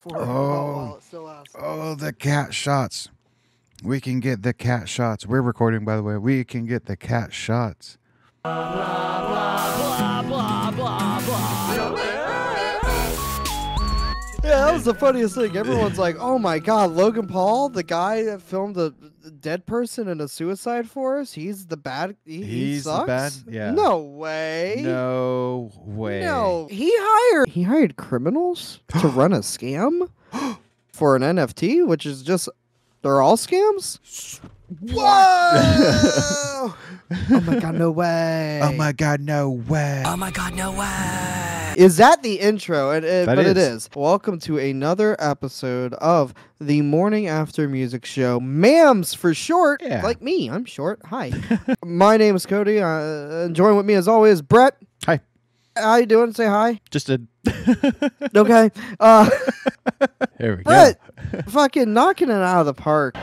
For Oh. while it still lasts. Oh, the cat shots. We can get the cat shots. We're recording, by the way. We can get the cat shots. Yeah, that was the funniest thing. Everyone's like, "Oh my god, Logan Paul, the guy that filmed a dead person in a suicide forest, he's the bad. He, he He's the bad- yeah. No way. No way. No, he hired he hired criminals to run a scam for an NFT, which is just they're all scams. Whoa! oh my god, no way! Oh my god, no way. Oh my god, no way! Is that the intro? And it, That but it is. is. Welcome to another episode of the Morning After Music Show. Mams for short. Yeah. Like me, I'm short. Hi. My name is Cody. Uh, and join with me as always, Brett. Hi. How you doing? Say hi. Just a. Okay. Uh, There we Brett, go. fucking knocking it out of the park.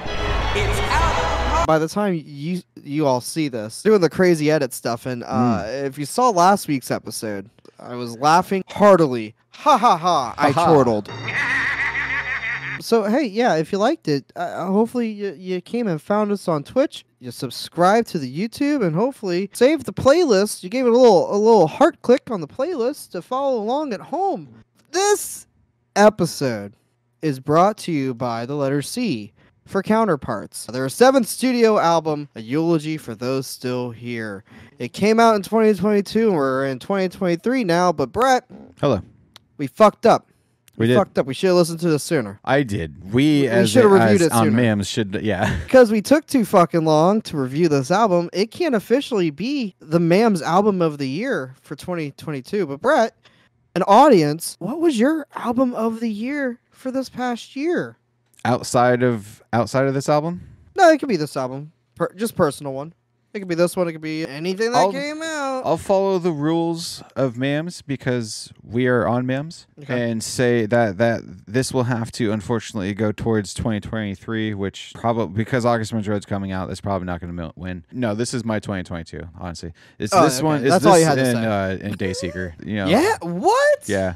By the time you you all see this, doing the crazy edit stuff, and uh, Mm. if you saw last week's episode, I was laughing heartily. Ha ha ha! I Ha ha. chortled. So hey, yeah, if you liked it, uh, hopefully you, you came and found us on Twitch. You subscribe to the YouTube, and hopefully save the playlist. You gave it a little a little heart click on the playlist to follow along at home. This episode is brought to you by the letter C for Counterparts. Their seventh studio album, A Eulogy for Those Still Here. It came out in 2022, and we're in 2023 now, but Brett, Hello. we fucked up. We did. fucked up. We should have listened to this sooner. I did. We, We as, should've reviewed as it on sooner. MAMS should. Yeah. Because we took too fucking long to review this album, it can't officially be the MAM's album of the year for 2022. But Brett, an audience, what was your album of the year for this past year? Outside of outside of this album, No, it could be this album, per- just personal one. It could be this one. It could be anything that I'll- came out. I'll follow the rules of MAMS because we are on MAMS Okay. and say that that this will have to unfortunately go towards 2023, which probably because August Road's coming out, it's probably not going to win. No, this is my 2022. Honestly, it's Oh, this okay. one. Is That's this all you had to in, say. Uh, in Dayseeker? You know, yeah. What? yeah.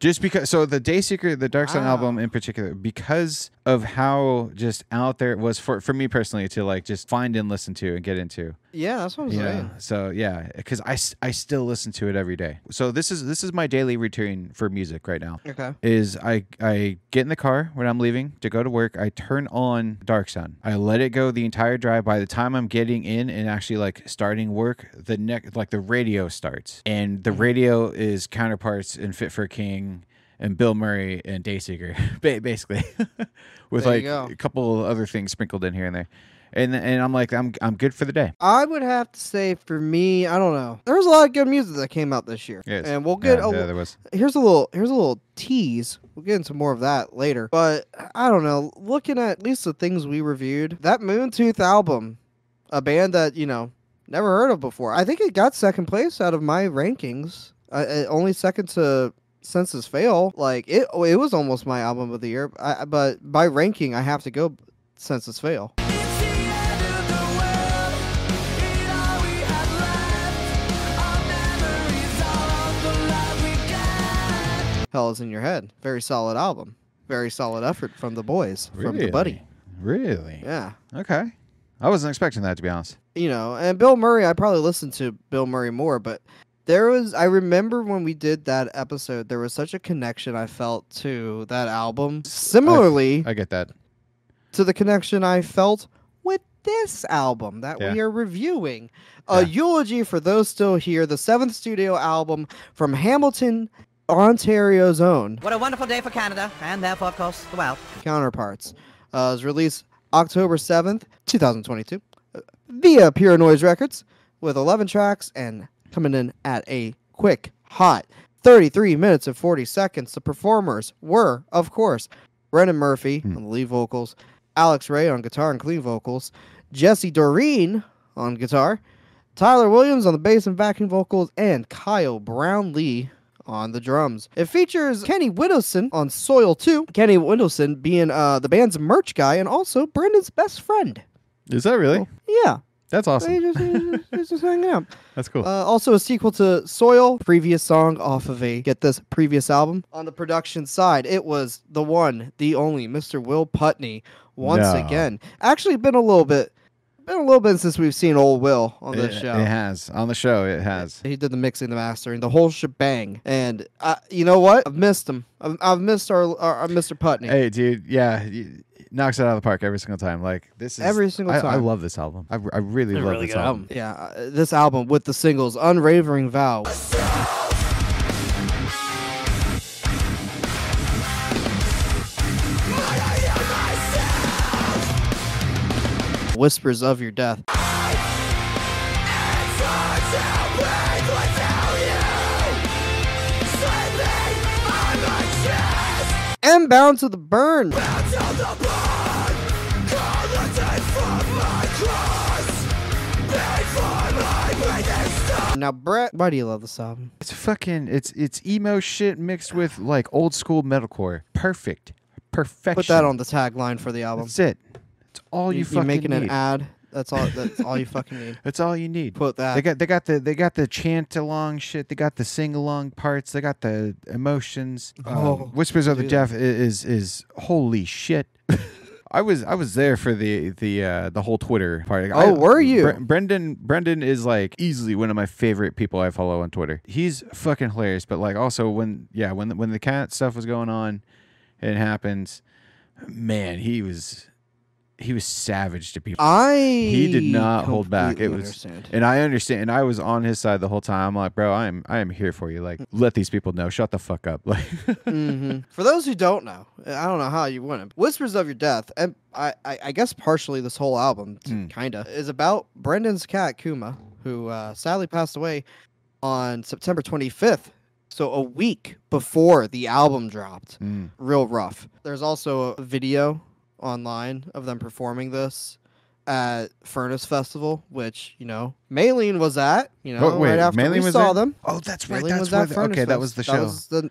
Just because, so the Dayseeker, the Dark Sun Wow. album ah. in particular, because of how just out there it was for for me personally to like just find and listen to and get into. Yeah, that's what I'm you saying. so yeah because I, I still listen to it every day so this is this is my daily routine for music right now Okay. is I I get in the car when I'm leaving to go to work. I turn on Dark Sun. I let it go the entire drive. By the time I'm getting in and actually like starting work, the neck like the radio starts, and the mm-hmm. radio is counterparts in Fit for King and Bilmuri and Dayseeker, ba- basically, with There like a couple other things sprinkled in here and there. And and I'm like I'm I'm good for the day. I would have to say for me, I don't know. There was a lot of good music that came out this year, Yes. and we'll get yeah, a, yeah, there was. here's a little here's a little tease. We'll get into more of that later. But I don't know. Looking at at least the things we reviewed, that Moontooth album, a band that you know never heard of before. I think it got second place out of my rankings. Uh, uh, only second to Senses Fail. Like it, it was almost my album of the year. I, but by ranking, I have to go Senses Fail. Hell is in your head. Very solid album. Very solid effort from the boys, from the buddy. Really? Yeah. Okay. I wasn't expecting that to be honest. you know, and Bilmuri, I probably listened to Bilmuri more, but there was, I remember when we did that episode, there was such a connection I felt to that album. Similarly I get that. to the connection I felt with this album that we are reviewing. A Yeah. eulogy for those still here, the seventh studio album from Hamilton, Ontario's own What a wonderful day for Canada, and therefore, of course, the world. counterparts. Uh, it was released October 7th, 2022, uh, via Pure Noise Records, with 11 tracks and coming in at a quick, hot 33 minutes and 40 seconds. The performers were, of course, Brendan Murphy on the lead vocals, Alex Re on guitar and clean vocals, Jesse Doreen on guitar, Tyler Williams on the bass and backing vocals, and Kyle Brownlee on the drums. It features Kenny Whittleson on Soil 2, Kenny Whittleson being uh, the band's merch guy and also Brendan's best friend. Is that really? Yeah, That's awesome. just, they just, just hanging out. That's cool. Uh, also, a sequel to Soil, previous song off of a get this previous album. On the production side, it was the one, the only, Mr. Will Putney. Once No. again, actually been a little bit, been a little bit since we've seen old Will on the show. it has on the show. It has. He did the mixing, the mastering, the whole shebang. And uh, you know what? I've missed him. I've, I've missed our, our, our Mr. Putney. Hey, dude. Yeah, you, knocks it out of the park every single time. Like this is Every single I, I love this album. I, I really love this album. Yeah, uh, this album with the singles "Unwavering Vow." Whispers of Your Death. And Bound to the Burn. Now, Brett, why do you love this album? It's fucking. It's it's emo shit mixed with like old school metalcore. Perfect. Perfection. Put that on the tagline for the album. That's it. It's all you, you, fucking making need. an ad. That's all. That's all you fucking need. That's all you need. Put that. They got they got the they got the chant along shit. They got the sing along parts. They got the emotions. Um, Oh, Whispers of the. Deaf i- is is holy shit. I was I was there for the the uh, the whole Twitter part. I- Oh, were you? Bre- Brendan Brendan is like easily one of my favorite people I follow on Twitter. He's fucking hilarious. But like also when yeah when the, when the cat stuff was going on, it happens. Man, he was he was savage to people. I he did not hold back. It was, understand. and I understand, and I was on his side the whole time. I'm like, bro, I am, I am here for you. Like, let these people know. Shut the fuck up. Like, hmm For those who don't know, I don't know how you wouldn't. Whispers of Your Death, and I, I, I guess partially this whole album, Mm. kinda, is about Brendan's cat Kuma, who uh, sadly passed away on September 25th. So a week before the album dropped. mm, Real rough. There's also a video online of them performing this at Furnace Festival, which you know Maylene was at. You know, Oh, wait, right after Maylene we was saw there? them. oh, that's right. Maylene That's was at the- Furnace okay, that was the That show. was, the,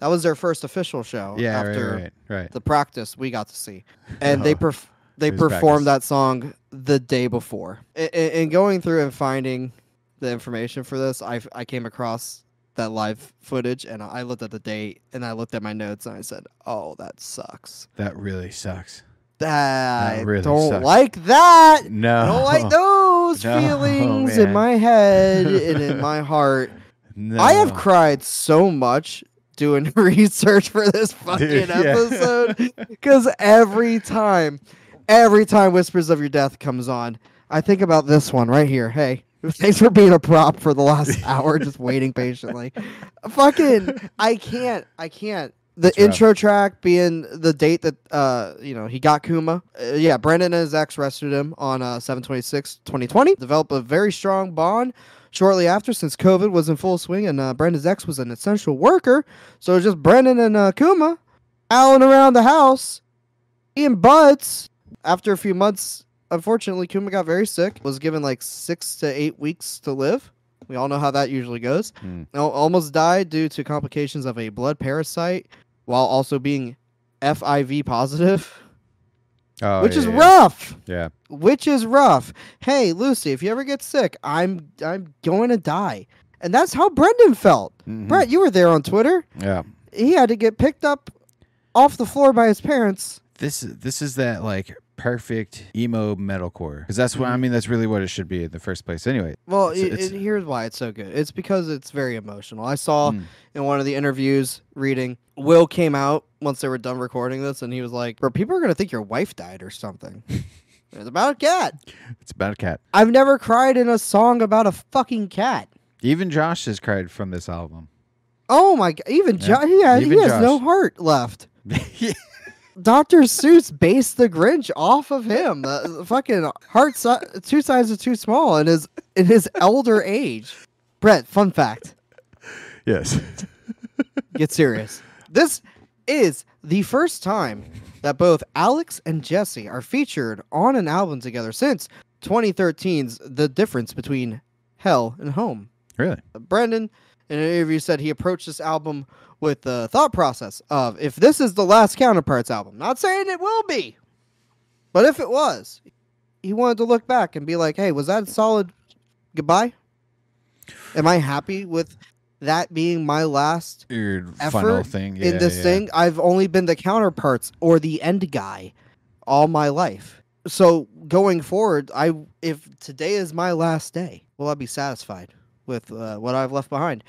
that was their first official show yeah, right, after right, right. the practice we got to see, and uh-huh. they Oh, perf- they performed practice. that song the day before. And, and going through and finding the information for this, I I came across that live footage, and I looked at the date, and I looked at my notes, and I said, "Oh, that sucks. That really sucks. That, I really don't sucks. like that. No, I don't like those No, feelings man. in my head and in my heart." No. I have cried so much doing research for this fucking Dude, episode because every time, every time Whispers of Your Death comes on, I think about this one right here. Hey, thanks for being a prop for the last hour, just waiting patiently. Fucking, I can't, I can't. The rough. intro track being the date that uh you know he got Kuma. Uh, yeah, Brendan and his ex rescued him on uh 726 2020. Developed a very strong bond shortly after since COVID was in full swing and uh, Brendan's ex was an essential worker. So it was just Brendan and uh, Kuma howling around the house, eating buds. After a few months, unfortunately, Kuma got very sick, was given like six to eight weeks to live. We all know how that usually goes. Al- Almost died due to complications of a blood parasite while also being FIV positive, Oh, which yeah, is yeah. rough Yeah. which is rough. Hey, Lucy, if you ever get sick, I'm I'm going to die. And that's how Brendan felt. Mhm. Brett, you were there on Twitter. Yeah. He had to get picked up off the floor by his parents. This this is that like perfect emo metalcore because that's what I mean. That's really what it should be in the first place. Anyway. Well, It's- it, it's- it- here's why it's so good. It's because it's very emotional. I saw Mm. in one of the interviews reading, Will came out once they were done recording this, and he was like, "Bro, people are gonna think your wife died or something." it's about a cat. It's about a cat. I've never cried in a song about a fucking cat. Even Josh has cried from this album. Oh my god! Even Yeah, Josh, he, has- he even has no heart left. yeah. Dr. Seuss based the Grinch off of him. The, fucking heart si- two sizes too small in his in his elder age. Brett, fun fact. Yes. Get serious. This is the first time that both Alex and Jesse are featured on an album together since 2013's The Difference Between Hell and Home. really? Brendan, in an interview, said he approached this album with the thought process of if this is the last Counterparts album, not saying it will be, but if it was, he wanted to look back and be like, "Hey, was that a solid goodbye? Am I happy with that being my last final effort thing in this yeah. thing? I've only been the counterparts or the end guy all my life. So going forward, I if today is my last day, will I be satisfied with uh, what I've left behind?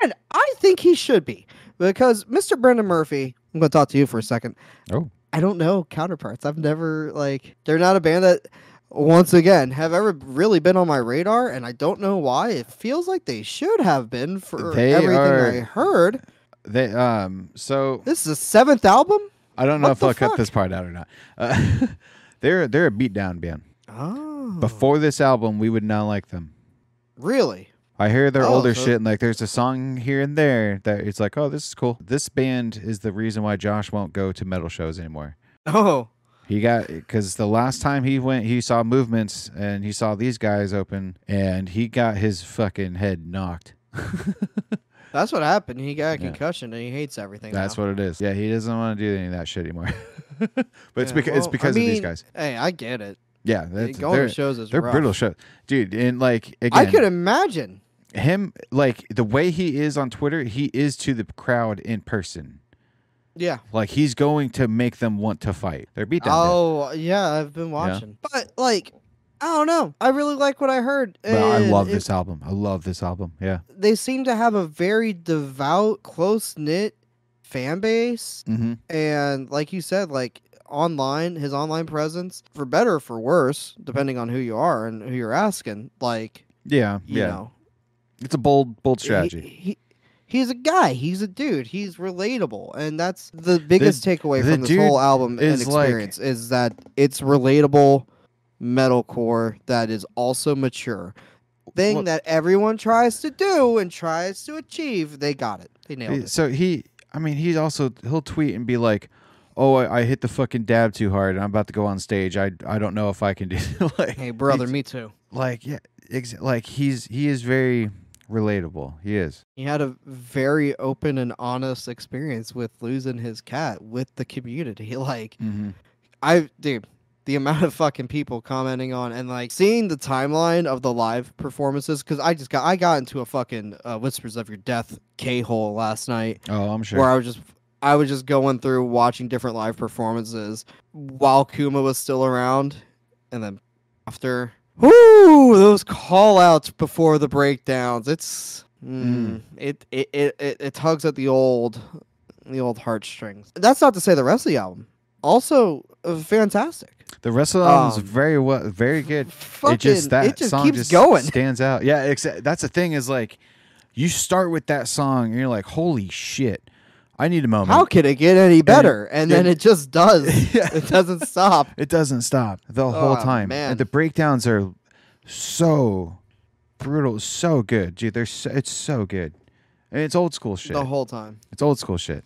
And I think he should be because Mr. Brendan Murphy. I'm going to talk to you for a second. Oh. I don't know counterparts. I've never like they're not a band that once again have ever really been on my radar and I don't know why. It feels like they should have been for They everything are- I heard. They um so This is the seventh album? I don't know What if I'll cut this part out or not. Uh, they're they're a beatdown band. Oh. Before this album, we would not like them. Really? I hear their Oh, older so- shit and like there's a song here and there that it's like, oh, this is cool. This band is the reason why Josh won't go to metal shows anymore. Oh. He got because the last time he went, he saw movements and he saw these guys open, and he got his fucking head knocked. That's what happened. He got a Yeah. concussion and he hates everything. That's now. what it is. Yeah, he doesn't want to do any of that shit anymore. but it's Yeah, because it's well, I because of these guys. Hey, I get it. Yeah, that's, Going to shows is they're rough. brutal shit, dude. And like again, I could imagine. Him like the way he is on Twitter, he is to the crowd in person. Yeah. Like he's going to make them want to fight. They're beat down. Oh, yeah, I've been watching. But like I don't know. I really like what I heard. but I love it- this album. I love this album. Yeah. They seem to have a very devout, close knit fan base. Mm-hmm. And like you said, like online, his online presence, for better or for worse, depending on who you are and who you're asking, like, Yeah. you yeah. know, It's a bold, bold strategy. He, he's a guy. He's a dude. He's relatable, and that's the biggest takeaway the from this whole album and is like- experience is that it's relatable metalcore that is also mature. Thing Well- that everyone tries to do and tries to achieve, they got it. They nailed it. So he, I mean, he's also he'll tweet and be like, "Oh, I, I hit the fucking dab too hard, and I'm about to go on stage. I I don't know if I can do." like, Hey, brother, me too. like yeah, ex- like he's he is very relatable. He is. He had a very open and honest experience with losing his cat with the community. Like, Mm-hmm. I dude, the amount of fucking people commenting on and like seeing the timeline of the live performances because I just got I got into a fucking uh, Whispers of Your Death K hole last night Oh, I'm sure. where I was just I was just going through watching different live performances while Kuma was still around, and then after. Woo! Those call outs before the breakdowns. It's mm, it, it it it it tugs at the old the old heartstrings. That's not to say the rest of the album also uh, fantastic. the rest of the album's um, very well, very good. Fucking, it just that it just song keeps just going. stands out. Yeah, exa- that's the thing is like, you start with that song and you're like, "Holy shit, I need a moment." How can it get any better? And then it- it just does. Yeah. It doesn't stop. It doesn't stop the oh, whole Oh, time. man. And the breakdowns are so brutal, so good, dude. They're so, it's so good, and it's old school shit. The whole time. it's old school shit,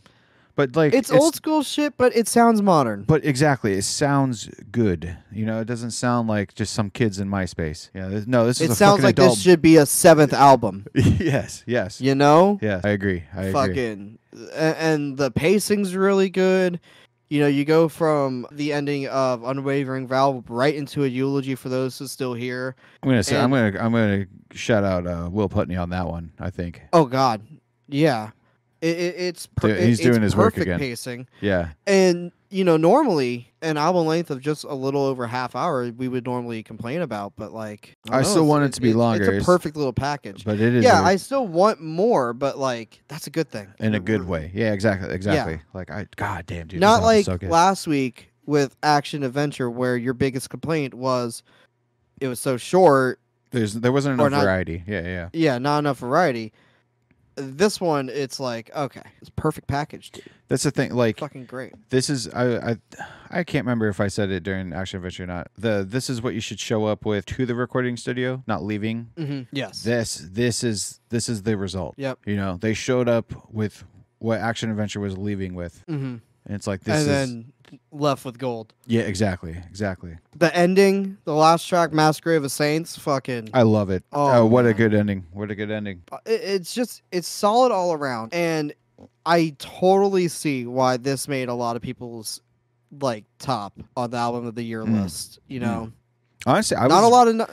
but like It's, old school shit, but it sounds modern. But exactly, it sounds good. You know, it doesn't sound like just some kids in MySpace. Yeah, this, no, this is It sounds like adult. this should be a seventh album. yes, yes, You know? yes. I agree. I. Fucking. a- And the pacing's really good. You know, you go from the ending of Unwavering Vow right into a eulogy for those who's still here. I'm gonna say I'm gonna I'm gonna shout out uh, Will Putney on that one. I think. Oh, God. Yeah. It, it, it's per- Dude, he's it- it's doing his work perfect again. pacing. Yeah, And you know, normally an album length of just a little over half hour, we would normally complain about, but like I don't still want it to be longer. It's a perfect little package. but it is. yeah, a- I still want more, but like that's a good thing. in a good way. Yeah, exactly, exactly. Like I, god damn, dude. Not like so last week with Action Adventure, where your biggest complaint was it was so short. There's there wasn't enough not- variety. Yeah, yeah. Yeah, not enough variety. This one, it's like okay, it's perfect package, dude. That's the thing. Like Fucking great. this is I, I I can't remember if I said it during Action Adventure or not. The this is what you should show up with to the recording studio, not leaving. hmm Yes. This this is this is the result. Yep. You know, they showed up with what Action Adventure was leaving with. hmm And it's like this And is then left with gold. Yeah, exactly. Exactly. The ending, the last track, Masquerade of Saints, fucking. I love it. Oh, Oh, what a good ending. What a good ending. Uh, it's just it's solid all around and i totally see why this made a lot of people's like top on the album of the year Mm. list you know Honestly, I was not a lot of. No-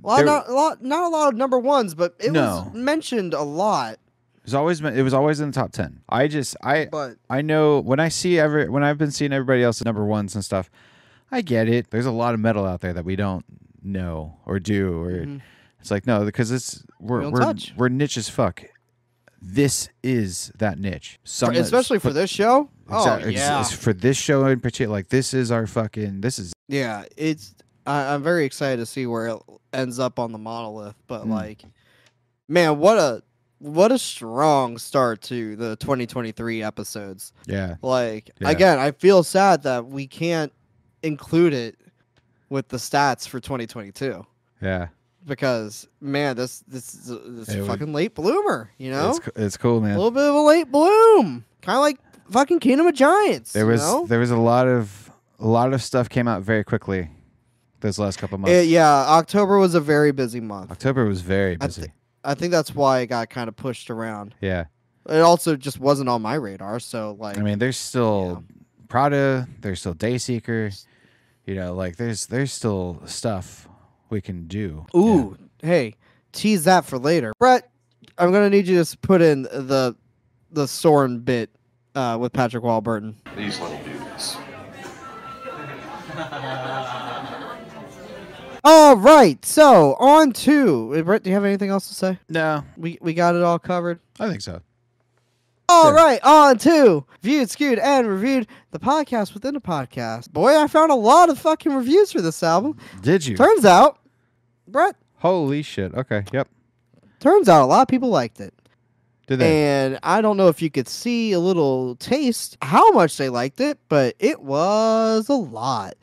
well, not a lot, not a lot of number ones, but it No. was mentioned a lot. It was always it was always in the top ten. I just I But I know when I see every when I've been seeing everybody else's number ones and stuff, I get it. There's a lot of metal out there that we don't know or do or Mhm. it's like no because it's we're don't we're we're niche as fuck. This is that niche. Some especially for this show. Oh yeah, ex- for this show in particular, like this is our fucking this is yeah. It's I, I'm very excited to see where it ends up on the monolith. But Mm. like, man, what a what a strong start to the 2023 episodes. yeah Like Yeah. again, I feel sad that we can't include it with the stats for 2022 yeah. because man, this this is a, this is It a would- fucking late bloomer. You know, It's it's cool, man. a little bit of a late bloom, kind of like fucking Kingdom of Giants. There you was know? there was a lot of a lot of stuff came out very quickly those last couple months. It- yeah, October was a very busy month. October was very I busy. Thi- I think that's why it got kind of pushed around. yeah. It also just wasn't on my radar. So like, I mean, there's still Prada, there's still Dayseeker, you know, like there's there's still stuff we can do. Yeah. ooh, hey, tease that for later, Brett. I'm gonna need you to s- put in the the Soren bit uh, with Patrick Warburton. These little dudes. All right, so on to uh, Brett. Do you have anything else to say? No, We we got it all covered. I think so. All Sure. right, on to viewed, skewed, and reviewed the podcast within the podcast. Boy, I found a lot of fucking reviews for this album. Did you? Turns out, Brett. Holy shit. Okay. Yep. Turns out a lot of people liked it. Did they? And I don't know if you could see a little taste how much they liked it, but it was a lot.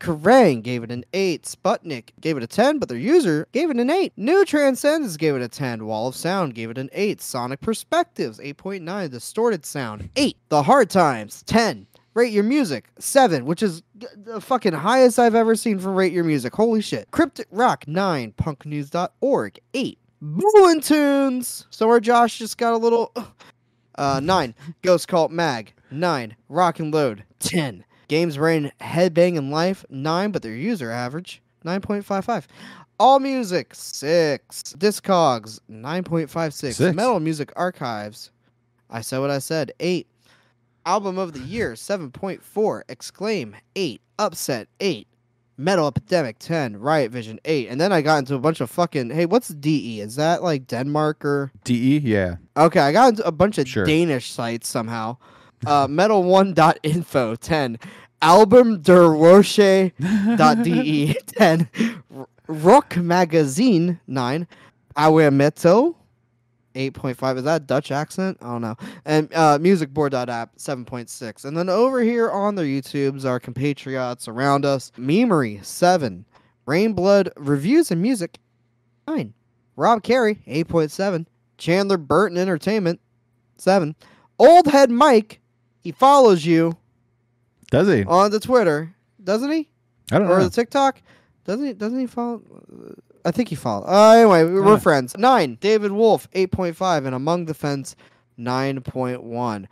Kerrang gave it an 8. Sputnik gave it a 10, but their user gave it an 8. New Transcendence gave it a 10. Wall of Sound gave it an 8. Sonic Perspectives, 8.9. Distorted Sound, 8. The Hard Times, 10. Rate Your Music, 7, which is the fucking highest I've ever seen from Rate Your Music. Holy shit. Cryptic Rock, 9. Punknews.org, 8. Booin' Tunes, so where Josh just got a little. Uh, 9. Ghost Cult Mag, 9. Rock and Load, 10. Games Brain Headbanging Life, 9, but their user average, 9.55. All Music, 6. Discogs, 9.56. Six. Metal Music Archives, I said what I said, 8. Album of the Year, 7.4. Exclaim, 8. Upset, 8. Metal Epidemic, 10. Riot Vision, 8. And then I got into a bunch of fucking. Hey, what's DE? Is that like Denmark or. DE? Yeah. Okay, I got into a bunch of Sure. Danish sites somehow. Uh, Metal1.info, 10. Album der Roche.de, 10. R- Rock Magazine, 9. Awe Metal, 8.5. Is that a Dutch accent? I don't know. And uh, musicboard.app, 7.6. And then over here on their YouTubes, our compatriots around us, Memory, 7. Rainblood Reviews and Music, 9. Rob Carey, 8.7. Chandler Burton Entertainment, 7. Old Head Mike, he follows you Does he? on the Twitter, doesn't he? I don't or know. the TikTok. Doesn't he? Doesn't he follow? I think he followed. Uh, anyway, we- we're friends. Nine. David Wolf, eight point five, and Among the Fence, nine point one.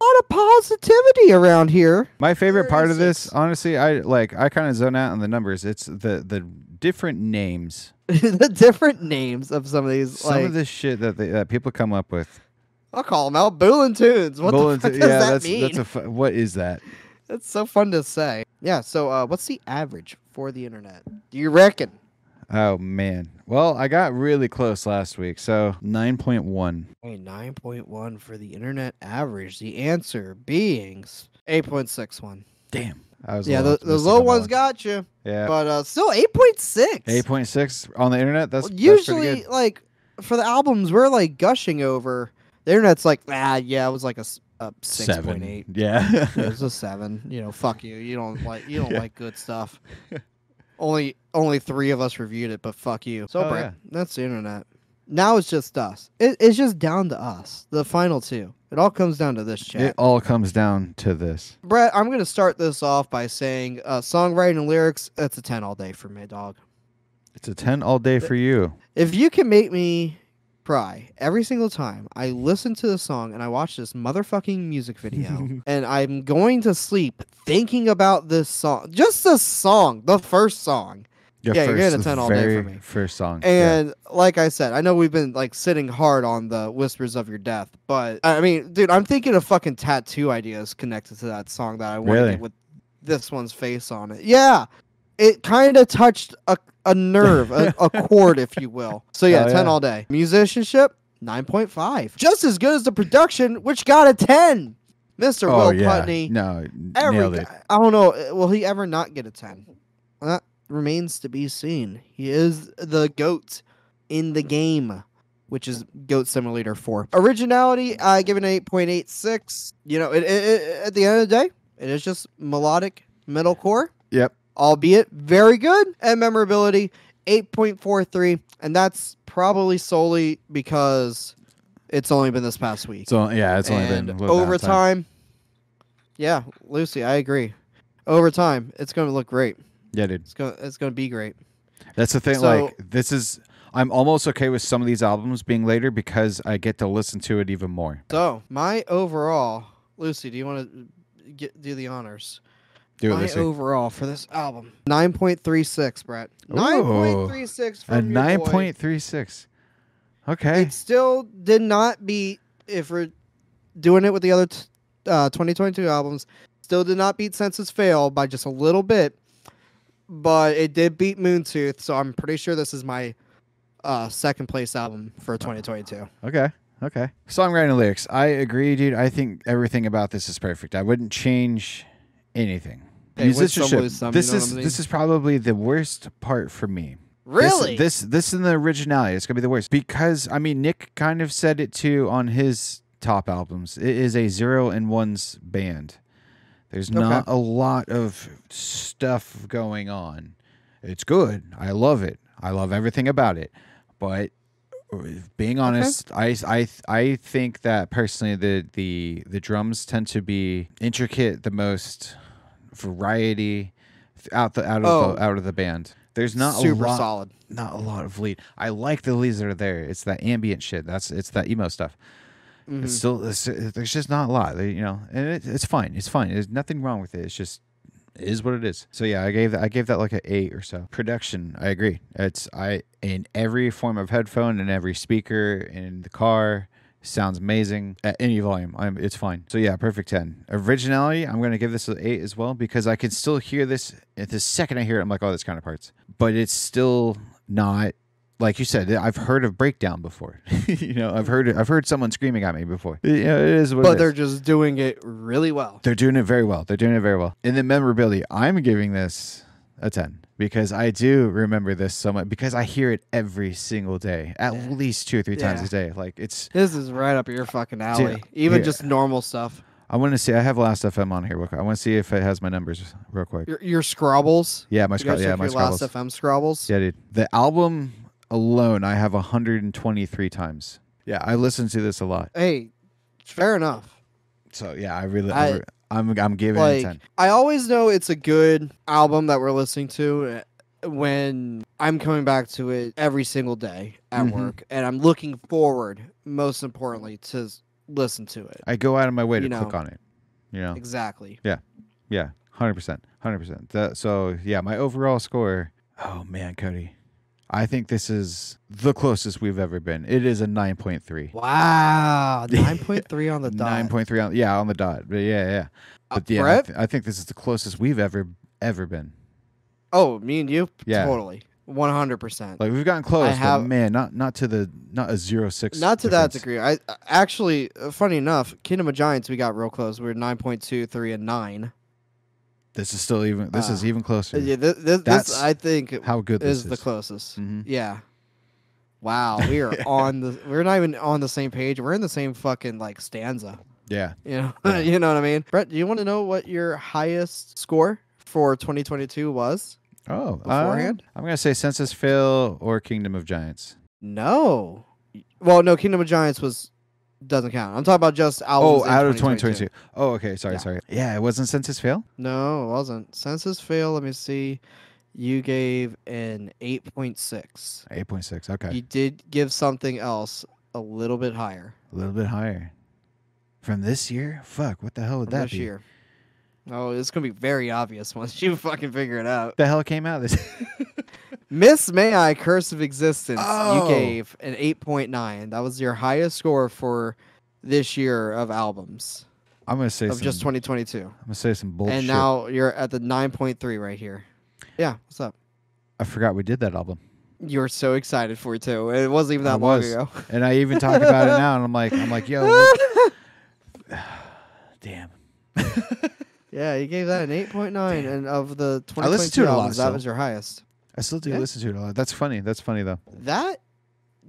A lot of positivity around here. My favorite part of this, honestly, I like I kind of zone out on the numbers. It's the the different names. the different names of some of these. Some like, of this shit that they, that people come up with. I'll call them out. Bullin' Tunes. What Bull the fuck t- does yeah, that that's mean? that's a fu- what is that? That's so fun to say. Yeah. So, uh, what's the average for the internet? Do you reckon? Oh man. Well, I got really close last week, so nine point one. Hey, 9.1 for the internet average. The answer being 8.61. Damn. I was Yeah, the, little the low ones got you, yeah. but uh, still 8.6. Eight point six on the internet. That's that's Usually, good. like, for the albums, we're like gushing over. The internet's like, ah, yeah, it was like a 6.8. seven. Yeah. it was a seven. You know, fuck you. You don't like you don't Yeah. like good stuff. only only three of us reviewed it, but fuck you. So Oh, Brett, yeah. that's the internet. Now it's just us. It, it's just down to us. The final two. It all comes down to this chat. it all comes down to this. Brett, I'm gonna start this off by saying uh, songwriting and lyrics. That's a ten all day for me, dog. It's a ten all day for you. If you can make me cry every single time I listen to the song and I watch this motherfucking music video and I'm going to sleep thinking about this song, just the song, the first song, Your Yeah, you're first, getting a 10 all day for me. First song. yeah. And like I said, I know we've been like sitting hard on the whispers of your death, but I mean, dude, I'm thinking of fucking tattoo ideas connected to that song that I want Really? with this one's face on it. Yeah, it kind of touched a, a nerve, a, a chord, if you will. So yeah, Oh, 10 yeah. all day. Musicianship, 9.5. Just as good as the production, which got a 10. Mr. oh Will yeah. Putney. No, Every nailed it. I don't know. uh, Will he ever not get a 10? That remains to be seen. He is the GOAT in the game, which is GOAT Simulator 4. Originality, I give it an 8.86. You know, it, it, it- at the end of the day, it is just melodic metalcore, Yep. Albeit very good. And memorability, 8.43. And that's probably solely because it's only been this past week So yeah, it's only and been a little bit of time. overtime. Yeah, Lucy, I agree. Overtime, it's going to look great. Yeah, dude. It's going to it's going to be great. That's the thing. So- like this is. I'm almost okay with some of these albums being later because I get to listen to it even more. So, my overall, Lucy, do you want to get do the honors? Do it, my Lucy. overall for this album, 9.36, Brett. 9.36 for A nine point three six. Okay. It still did not beat if we're doing it with the other t- uh, 2022 albums. Still did not beat Senses Fail by just a little bit, but it did beat Moontooth. So I'm pretty sure this is my uh, second place album for 2022. Okay. Okay. Songwriting and lyrics. I agree, dude. I think everything about this is perfect. I wouldn't change anything. Hey, win some, Musicianship. some, you this know what is I mean? this is probably the worst part for me. Really? This this, in the originality. It's gonna be the worst because I mean Nick kind of said it too on his top albums. It is a zero and ones band. There's not a lot of stuff going on. It's good. I love it. I love everything about it. But being honest, I, I I think that personally the the the drums tend to be intricate, the most variety out the out of Oh. the out of the band. There's not super a lot, solid. not a lot of lead. I like the leads that are there. It's that ambient shit. That's it's that emo stuff. Mhm. It's still it's, there's just not a lot, you know, and it, it's fine. It's fine. There's nothing wrong with it. It's just is what it is. So yeah, I gave that I gave that like an eight or so. Production, I agree. It's I in every form of headphone and every speaker in the car sounds amazing at any volume. I'm it's fine. So yeah, perfect ten. Originality, I'm gonna give this an eight as well because I can still hear this. At the second I hear it, I'm like, oh, that's kind of parts, but it's still not like you said, I've heard of breakdown before. you know, I've heard I've heard someone screaming at me before. You know, it is what But it they're is. just doing it really well. They're doing it very well. They're doing it very well. In the memorability, I'm giving this a 10 because I do remember this so much because I hear it every single day, at least two or three times a day. Like it's This is right up your fucking alley. Even yeah. just normal stuff. I want to see I have Last FM on here real quick. I want to see if it has my numbers real quick. Your, your Scrobbles. Yeah, my You gotta scrobble. Yeah, my scrobbles. last FM Scrobbles. Yeah, dude. The album alone I have 123 times. Yeah, I listen to this a lot. Hey, fair enough. So yeah, I really, I- re- I'm I'm giving it like ten. I always know it's a good album that we're listening to uh, when I'm coming back to it every single day at Mhm. work and I'm looking forward most importantly to listen to it. I go out of my way to you click on it. You know, Exactly. yeah, yeah, hundred percent, hundred percent. So yeah, my overall score. Oh man, Cody, I think this is the closest we've ever been. It is a nine point three. Wow, 9.3 on the dot. Nine point three on yeah on the dot. But yeah, yeah. Uh, But yeah, I, th- I think this is the closest we've ever ever been. Oh, me and you? Yeah. Totally. 100%. Like we've gotten close, have- but man, not not to the not a zero six. Not to that degree. I uh, actually, uh, funny enough, Kingdom of Giants, we got real close. We were 9.2, 3, and 9. This is still even. This is Uh, even closer. Yeah, this, this, this That's I think How good this is the closest. Mhm. Yeah. Wow, we are on the. We're not even on the same page. We're in the same fucking like stanza. Yeah. You know, Yeah. you know what I mean. Brett, do you want to know what your highest score for 2022 was? Oh, Beforehand? uh, I'm gonna say Senses Fail or Kingdom of Giants. No. Well, no, Kingdom of Giants was doesn't count. I'm talking about just albums. Oh, out of 2022. 2022. Oh, okay. Sorry, Yeah. sorry. Yeah, it wasn't Senses Fail. No, it wasn't. Senses fail. Let me see. You gave an 8.6. 8.6. Okay, You did give something else a little bit higher a little bit higher. From this year? Fuck. What the hell would from that this be? year. Oh, it's gonna be very obvious once you fucking figure it out. The hell came out this? Miss May I Curse of Existence, Oh. you gave an 8.9. That was your highest score for this year of albums I'm gonna say of some, just 2022. I'm gonna say some bullshit. And now you're at the 9.3 right here. Yeah, what's up? I forgot we did that album, You were so excited for it too. It wasn't even I that long was. ago. and I even talk about it now, and I'm like, I'm like, yo, what- damn. yeah, you gave that an 8.9, and of the I listened 2022 to it a lot albums, that still. was your highest. I still do Yeah. listen to it a lot. That's funny. That's funny though. That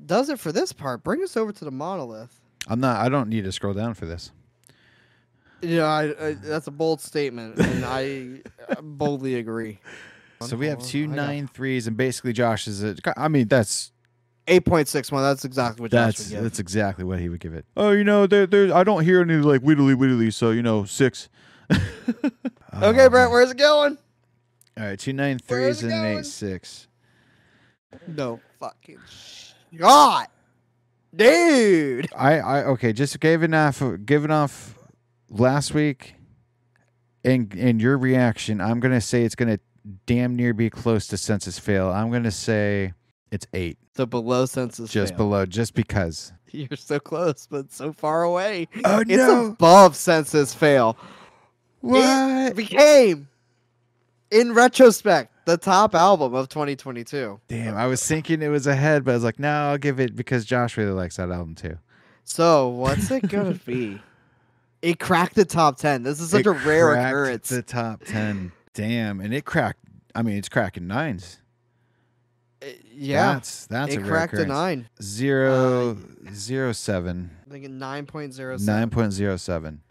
does it for this part. Bring us over to the monolith. I'm not. I don't need to scroll down for this. You know, I, I, that's a bold statement, and I boldly agree. So we have two nine threes, and basically Josh is a. I mean, that's 8.61. That's exactly what Josh that's would give. that's exactly what he would give it. Oh, you know, there, there. I don't hear any like widdly widdly, so you know, six. Okay, Brett, um, where's it going? All right, two nine Where's threes it and an going? eight six. No fucking God, dude. I, I okay, just giving off giving off last week, and and your reaction. I'm gonna say it's gonna damn near be close to senses fail. I'm gonna say it's eight, So below census. just fail. below, just because. You're so close, but so far away. Oh It's above senses fail. It What? became, in retrospect, the top album of 2022. Damn, I was thinking it was ahead, but I was like, no, I'll give it because Josh really likes that album too. So what's it gonna be? It cracked the top ten. This is such It a rare cracked occurrence. The top ten. Damn, and it cracked. I mean, it's cracking nines. Uh, yeah, that's that's it a cracked a nine. Zero zero seven I think nine point zero seven. nine point zero seven.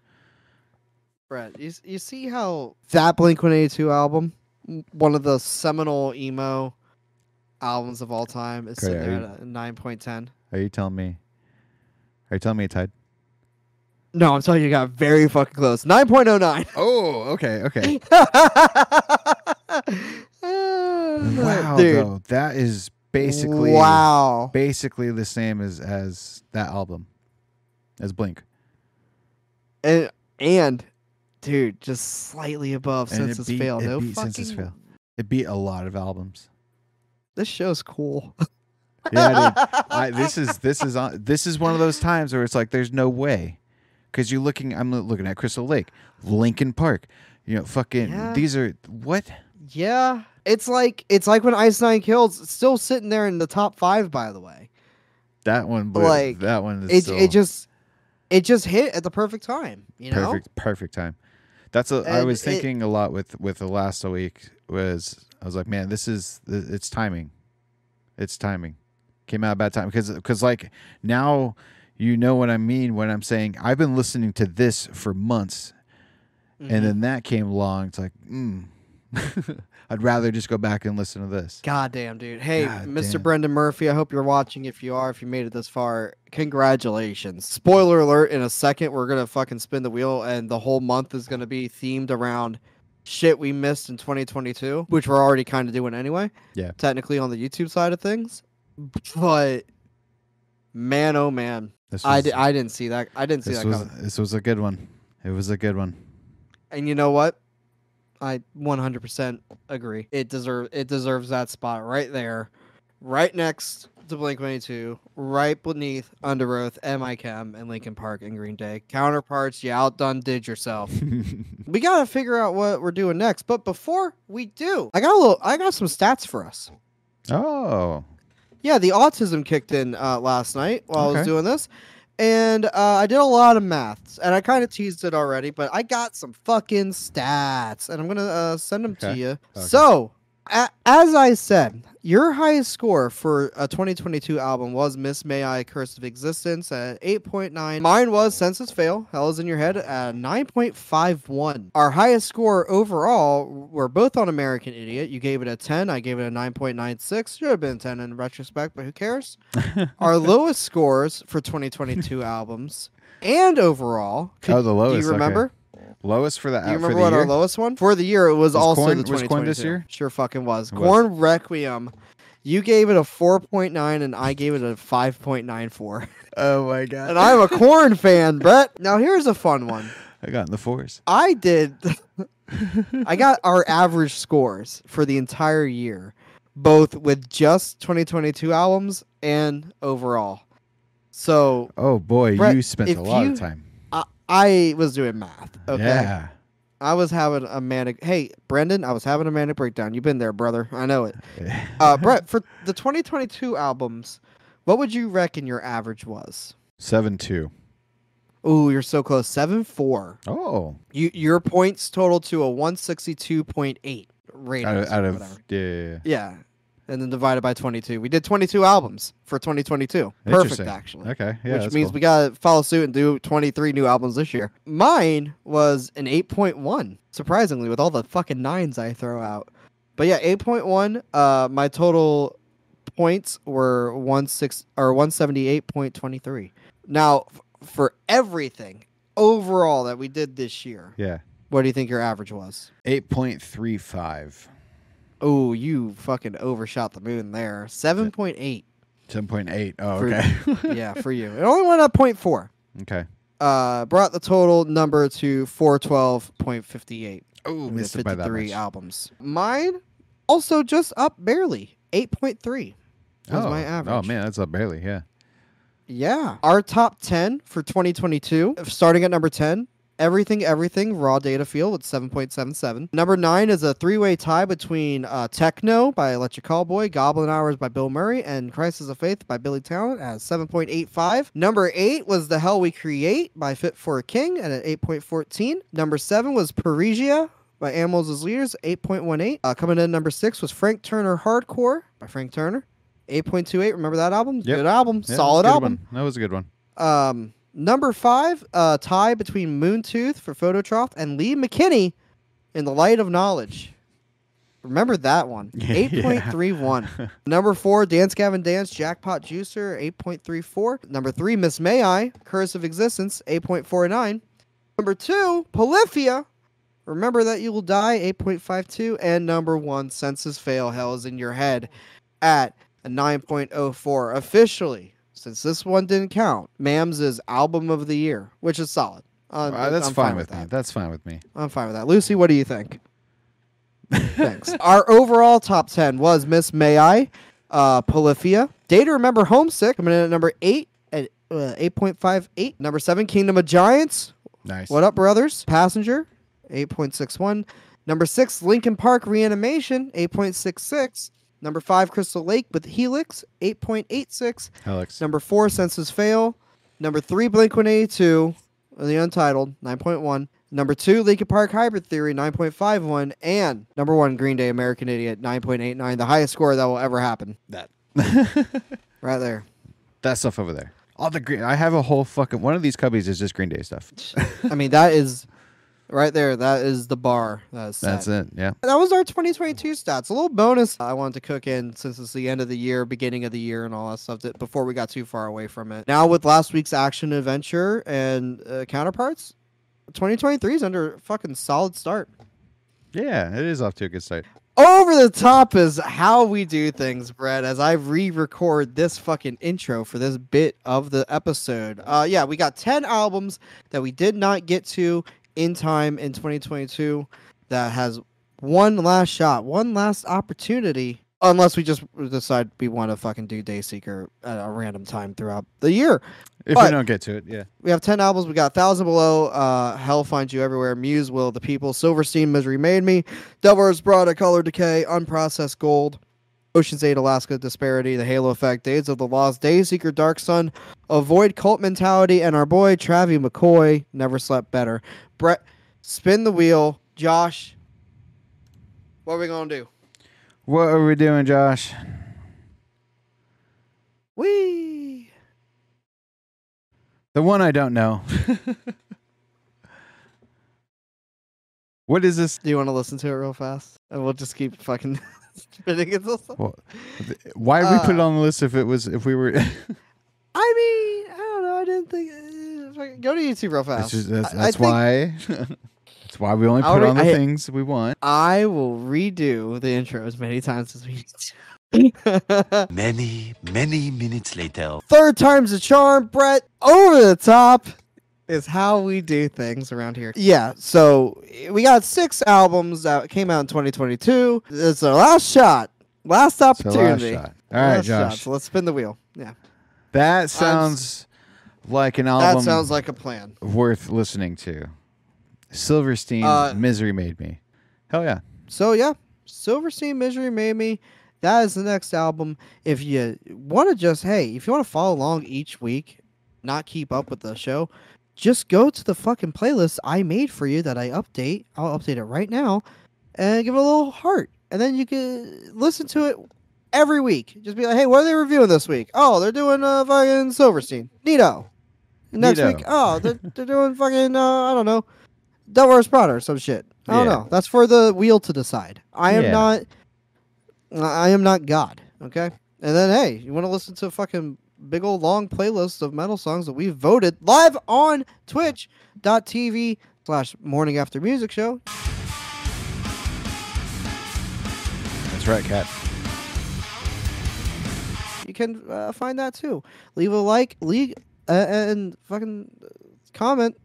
Brett, you, you see how that Blink 182 album, one of the seminal emo albums of all time, is sitting there at a 9.10? Are you telling me? Are you telling me it tied? No, I'm telling you, you got very fucking close. 9.09. Oh, okay, okay. wow, Dude. though, that is basically Wow. basically the same as as that album, as Blink, And, and, dude, just slightly above And Census beat- Fail. No beat fucking. Senses Fail. it beat a lot of albums. This show's cool. Yeah, dude. I, this is this is on, this is one of those times where it's like there's no way, because you're looking. I'm looking at Crystal Lake, Linkin Park. You know, fucking. Yeah. These are what? Yeah, it's like it's like when Ice Nine Kills still sitting there in the top five. By the way, That one. Like, that one is it still it just it just hit at the perfect time. You know, perfect. Perfect time. That's a. I was it- thinking a lot with with the last week was I was like, man, this is it's timing. It's timing. Came out at a bad time because because like now you know what I mean when I'm saying I've been listening to this for months Mhm. and then that came along. It's like, mm. I'd rather just go back and listen to this. God damn, dude. Hey, God Mr. damn. Brendan Murphy, I hope you're watching. If you are, if you made it this far, congratulations. Spoiler alert, in a second, we're going to fucking spin the wheel, and the whole month is going to be themed around shit we missed in 2022, which we're already kind of doing anyway. Yeah. Technically on the YouTube side of things. But, man, oh man. I, was, di- I didn't see that. I didn't see this that was coming. this was a good one. It was a good one. And you know what? I 100% agree. It deserve it deserves that spot right there, right next to Blink 182, right beneath Under Oath, My Chem, and Linkin Park and Green Day. Counterparts, you outdone did yourself. we gotta figure out what we're doing next. But before we do, I got a little. I got some stats for us. oh, Yeah, the autism kicked in uh, last night while I was doing this. And uh, I did a lot of maths, and I kind of teased it already, but I got some fucking stats, and I'm gonna uh, send them to you. Okay. So, as I said, your highest score for a 2022 album was Miss May I Curse of Existence at 8.9. Mine was Senses Fail, Hell is in Your Head at 9.51. Our highest score overall were both on American Idiot. You gave it a 10, I gave it a 9.96. Should have been 10 in retrospect, but who cares? Our lowest scores for 2022 albums and overall. Oh, the lowest. Do you okay. Remember? lowest for that. Do you uh, for remember the what year? our lowest one for the year? It was, Was also Korn- the was 2022. Korn this year? Sure, fucking was. It was. Korn Requiem. You gave it a 4.9 and I gave it a 5.94. Oh my god! and I'm a Korn fan, Brett. Now here's a fun one. I got in the fours. I did. I got our average scores for the entire year both with just 2022 albums and overall. So Oh boy, Brett, you spent a lot you- of time. I, was doing math. Okay. Yeah. I was having a manic. Hey, Brendan, I was having a manic breakdown. You've been there, brother. I know it. Uh, Brett, for the 2022 albums, what would you reckon your average was? Seven two. Ooh, you're so close. Seven four. Oh, You your points total to a 162.8 rating. out of, out of yeah, yeah, yeah. Yeah. And then divided by 22. We did 22 albums for 2022. Perfect, actually. Okay, yeah, which that's means cool. we got to follow suit and do 23 new albums this year. Mine was an 8.1, surprisingly, with all the fucking nines I throw out. But yeah, 8.1. Uh, my total points were one six or 178.23. Now, f- for everything overall that we did this year, yeah, what do you think your average was? eight point three five. Oh, you fucking overshot the moon there. 7.8. Seven point eight. Oh, For- okay. yeah, for you. It only went up 0.4. okay. uh, brought the total number to 412.58. Oh, missed it by that 53 much. albums. Mine also just up barely. 8.3 was oh, my average. Oh man, that's up barely. Yeah. Yeah. Our top 10 for 2022, starting at number 10, Everything Everything Raw Data Feel with 7.77. Number 9 is a three way tie between uh, Techno by Electric Callboy, Goblin Hours by Bilmuri, and Crisis of Faith by Billy Talent at 7.85. Number 8 was The Hell We Create by Fit for a King at an 8.14. Number 7 was Parrhesia by Animals as Leaders, 8.18. Uh, coming in number 6 was Frank Turner Hardcore by Frank Turner. 8.28. Remember that album? Yep. Good album. Yeah, Solid album. One. That was a good one. Um, number five, uh, tie between Moontooth for Phototroph and Lee McKinney in the Light of Knowledge. Remember that one. Yeah. 8.31. Number four, Dance Gavin Dance, Jackpot Juicer, 8.34. Number three, Miss May I, Curse of Existence, 8.49. Number two, Polyphia, Remember That You Will Die, 8.52. And number one, Senses Fail, Hell is in Your Head, at a 9.04. Officially, since this one didn't count, Mams' album of the year, which is solid. Uh, Uh, that's I'm fine, with me. That's fine with me. I'm fine with that. Lucy, what do you think? Thanks. Our overall top 10 was Miss May I, uh, Polyphia, Day to Remember Homesick, coming in at number 8 at uh, 8.58. Number 7, Kingdom of Giants. Nice. What up, brothers? Passenger, 8.61. Number 6, Linkin Park Reanimation, 8.66. Number 5, Crystal Lake with Helix, 8.86. Helix. Number four, Senses Fail. Number three, Blink 182, the Untitled, 9.1. Number two, Linkin Park Hybrid Theory, 9.51. And number one, Green Day American Idiot, 9.89. The highest score that will ever happen. That. Right there. that stuff over there. All the green. I have a whole fucking one of these cubbies is just Green Day stuff. I mean, that is right there. That is the bar. That is That's it. Yeah. That was our 2022 stats. A little bonus I wanted to cook in since it's the end of the year, beginning of the year, and all that stuff that before we got too far away from it. Now, with last week's action adventure and uh, counterparts, 2023 is under a fucking solid start. Yeah. It is off to a good start. Over the top is how we do things, Brett, as I re record this fucking intro for this bit of the episode. Uh, yeah, we got 10 albums that we did not get to in time in 2022 that has one last shot, one last opportunity, unless we just decide we want to fucking do Dayseeker at a random time throughout the year. If But- we don't get to it, yeah. We have 10 albums. We got Thousand Below, uh, Hell Finds You Everywhere, Muse, Will of the People, Silverstein, Misery Made Me, Devil Wears Prada Color Decay, Unprocessed Gold, Oceans Ate, Alaska Disparity, The Halo Effect, Days of the Lost, Dayseeker, Dark Sun, Avoid Cult Mentality, and our boy Travie McCoy, Never Slept Better. Brett, spin the wheel. Josh, what are we going to do? What are we doing, Josh? Wee. The one I don't know. what is this? Do you want to listen to it real fast? And we'll just keep fucking. Well, th- why did we put it Uh, on the list if it was if we were? I mean, I don't know. I didn't think. Uh, go to YouTube real that's fast. just, that's, I- I that's think why. that's why we only put already- on the I- things we want. I will redo the intro as many times as we need to. Many, many minutes later. Third time's a charm, Brett. Over the top is how we do things around here. Yeah, so we got six albums that came out in 2022. It's our last shot Last So last opportunity. shot. All right, Last shot. Josh. So let's spin the wheel. Yeah. That sounds like an album That sounds like a plan. worth listening to. Silverstein, Uh, Misery Made Me. Hell yeah. So yeah, Silverstein Misery made me. That is the next album. If you want to just hey, if you want to follow along each week, not keep up with the show, just go to the fucking playlist I made for you that I update. I'll update it right now, and give it a little heart, and then you can listen to it every week. Just be like, hey, what are they reviewing this week? Oh, they're doing uh fucking Silverstein. Neato. Next Neato. week, oh, they're, they're doing fucking uh, I don't know, Devil Wears Prada or some shit. I don't Yeah. know. That's for the wheel to decide. I am Yeah. not. I am not God. Okay. And then hey, you want to listen to fucking big old long playlist of metal songs that we voted live on Twitch.tv slash Morning After Music Show. That's right, Cat. You can uh, find that too. Leave a like, leave uh, and fucking comment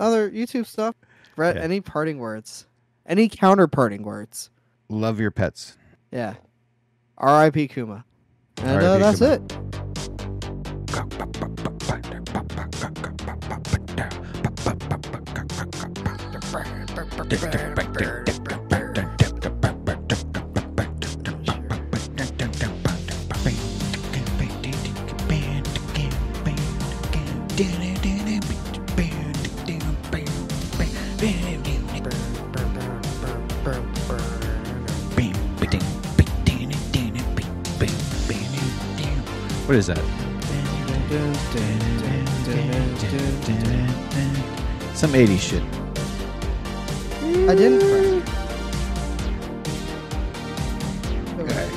other YouTube stuff. Brett, Yeah. any parting words? Any counter parting words? Love your pets. Yeah. R.I.P. Kuma. And uh, that's Kuma. it. What is that? Some 80s shit. I didn't.